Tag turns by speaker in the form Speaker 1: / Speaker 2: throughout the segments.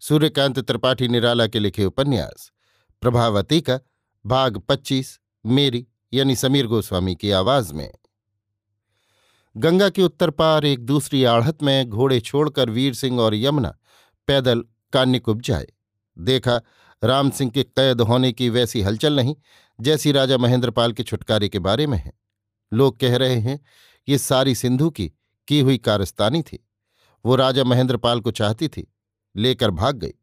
Speaker 1: सूर्यकांत त्रिपाठी निराला के लिखे उपन्यास प्रभावती का भाग पच्चीस, मेरी यानी समीर गोस्वामी की आवाज़ में। गंगा के उत्तर पार एक दूसरी आढ़त में घोड़े छोड़कर वीर सिंह और यमुना पैदल कान्यकुब जाए देखा, राम सिंह के कैद होने की वैसी हलचल नहीं, जैसी राजा महेंद्रपाल के छुटकारे के बारे में है। लोग कह रहे हैं, ये सारी सिंधु की की हुई कारस्तानी थी। वो राजा महेंद्रपाल को चाहती थी लेकर भाग गई।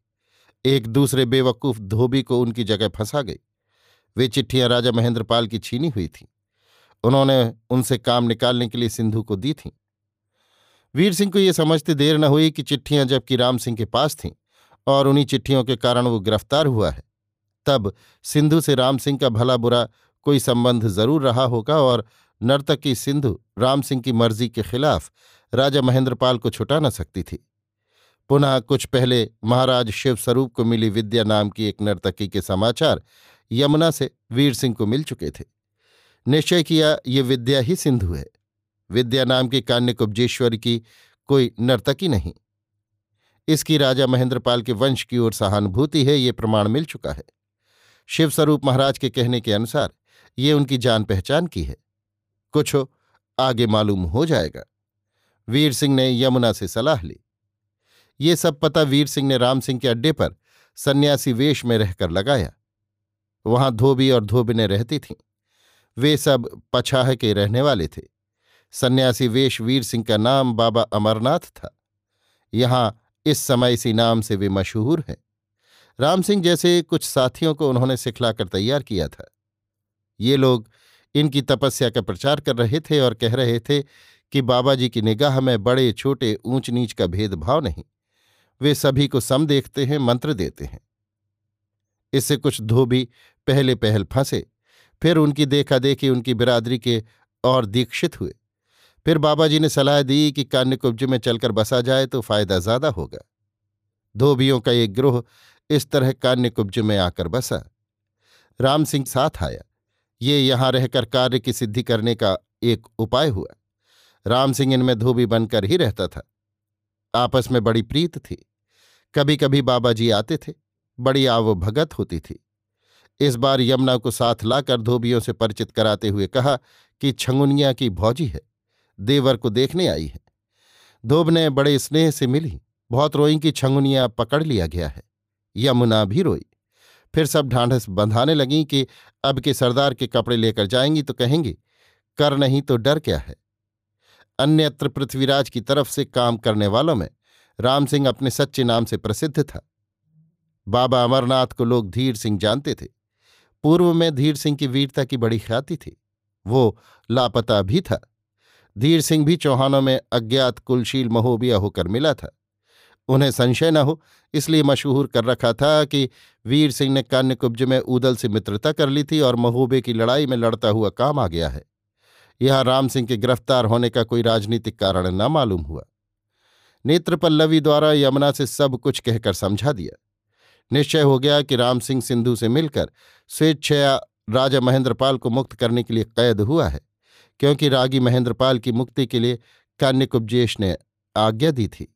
Speaker 1: एक दूसरे बेवकूफ़ धोबी को उनकी जगह फंसा गई। वे चिट्ठियाँ राजा महेंद्रपाल की छीनी हुई थीं। उन्होंने उनसे काम निकालने के लिए सिंधु को दी थीं। वीर सिंह को यह समझते देर न हुई कि चिट्ठियाँ जबकि राम सिंह के पास थीं और उन्हीं चिट्ठियों के कारण वो गिरफ़्तार हुआ है। तब सिंधु से राम सिंह का भला बुरा कोई संबंध ज़रूर रहा होगा और नर्तकी सिंधु राम सिंह की मर्ज़ी के खिलाफ राजा महेंद्रपाल को छुटा न सकती थी। पुनः कुछ पहले महाराज शिव स्वरूप को मिली विद्या नाम की एक नर्तकी के समाचार यमुना से वीर सिंह को मिल चुके थे। निश्चय किया, ये विद्या ही सिंधु है। विद्या नाम की कान्यकुब्जेश्वर की कोई नर्तकी नहीं। इसकी राजा महेंद्रपाल के वंश की ओर सहानुभूति है, ये प्रमाण मिल चुका है। शिवस्वरूप महाराज के कहने के अनुसार, ये उनकी जान पहचान की है। कुछ हो, आगे मालूम हो जाएगा। वीर सिंह ने यमुना से सलाह ली। ये सब पता वीर सिंह ने राम सिंह के अड्डे पर सन्यासी वेश में रहकर लगाया। वहाँ धोबी और धोबिने रहती थीं। वे सब पछाह के रहने वाले थे। सन्यासी वेश वीर सिंह का नाम बाबा अमरनाथ था। यहाँ इस समय इसी नाम से वे मशहूर हैं। राम सिंह जैसे कुछ साथियों को उन्होंने सिखलाकर तैयार किया था। ये लोग इनकी तपस्या का प्रचार कर रहे थे और कह रहे थे कि बाबा जी की निगाह में बड़े, छोटे ऊंच नीच का भेदभाव नहीं। वे सभी को सम देखते हैं, मंत्र देते हैं। इससे कुछ धोबी पहले पहल फंसे, फिर उनकी देखा देखी उनकी बिरादरी के और दीक्षित हुए। फिर बाबा जी ने सलाह दी कि कान्यकुब्ज में चलकर बसा जाए तो फ़ायदा ज़्यादा होगा। धोबियों का एक ग्रोह इस तरह कान्यकुब्ज में आकर बसा। राम सिंह साथ आया। ये यहाँ रहकर कार्य की सिद्धि करने का एक उपाय हुआ। राम सिंह इनमें धोबी बनकर ही रहता था। आपस में बड़ी प्रीत थी। कभी कभी बाबा जी आते थे, बड़ी आवभगत होती थी। इस बार यमुना को साथ लाकर धोबियों से परिचित कराते हुए कहा कि छंगुनिया की भौजी है, देवर को देखने आई है। धोब ने बड़े स्नेह से मिली, बहुत रोई कि छंगुनिया पकड़ लिया गया है। यमुना भी रोई। फिर सब ढांढस बंधाने लगीं कि अब के सरदार के कपड़े लेकर जाएँगी तो कहेंगी, कर नहीं तो डर क्या है? अन्यत्र पृथ्वीराज की तरफ़ से काम करने वालों में राम सिंह अपने सच्चे नाम से प्रसिद्ध था। बाबा अमरनाथ को लोग धीर सिंह जानते थे। पूर्व में धीर सिंह की वीरता की बड़ी ख्याति थी। वो लापता भी था। धीर सिंह भी चौहानों में अज्ञात, कुलशील, महोबिया होकर मिला था। उन्हें संशय न हो, इसलिए मशहूर कर रखा था कि वीर सिंह ने कान्यकुब्ज में ऊदल से मित्रता कर ली थी और महोबे की लड़ाई में लड़ता हुआ काम आ गया है। यहाँ राम सिंह के गिरफ़्तार होने का कोई राजनीतिक कारण न मालूम हुआ। नेत्रपल्लवी द्वारा यमुना से सब कुछ कहकर समझा दिया। निश्चय हो गया कि राम सिंह सिंधु से मिलकर स्वेच्छया राजा महेंद्रपाल को मुक्त करने के लिए कैद हुआ है, क्योंकि रागी महेंद्रपाल की मुक्ति के लिए कान्यकुब्जेश ने आज्ञा दी थी।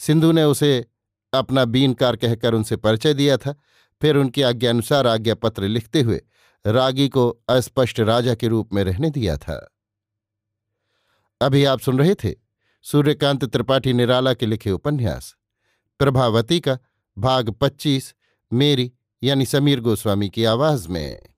Speaker 1: सिंधु ने उसे अपना बीनकार कहकर उनसे परिचय दिया था। फिर उनकी आज्ञानुसार आज्ञा पत्र लिखते हुए रागी को अस्पष्ट राजा के रूप में रहने दिया था। अभी आप सुन रहे थे सूर्यकांत त्रिपाठी निराला के लिखे उपन्यास। प्रभावती का भाग पच्चीस, मेरी यानी समीर गोस्वामी की आवाज़ में।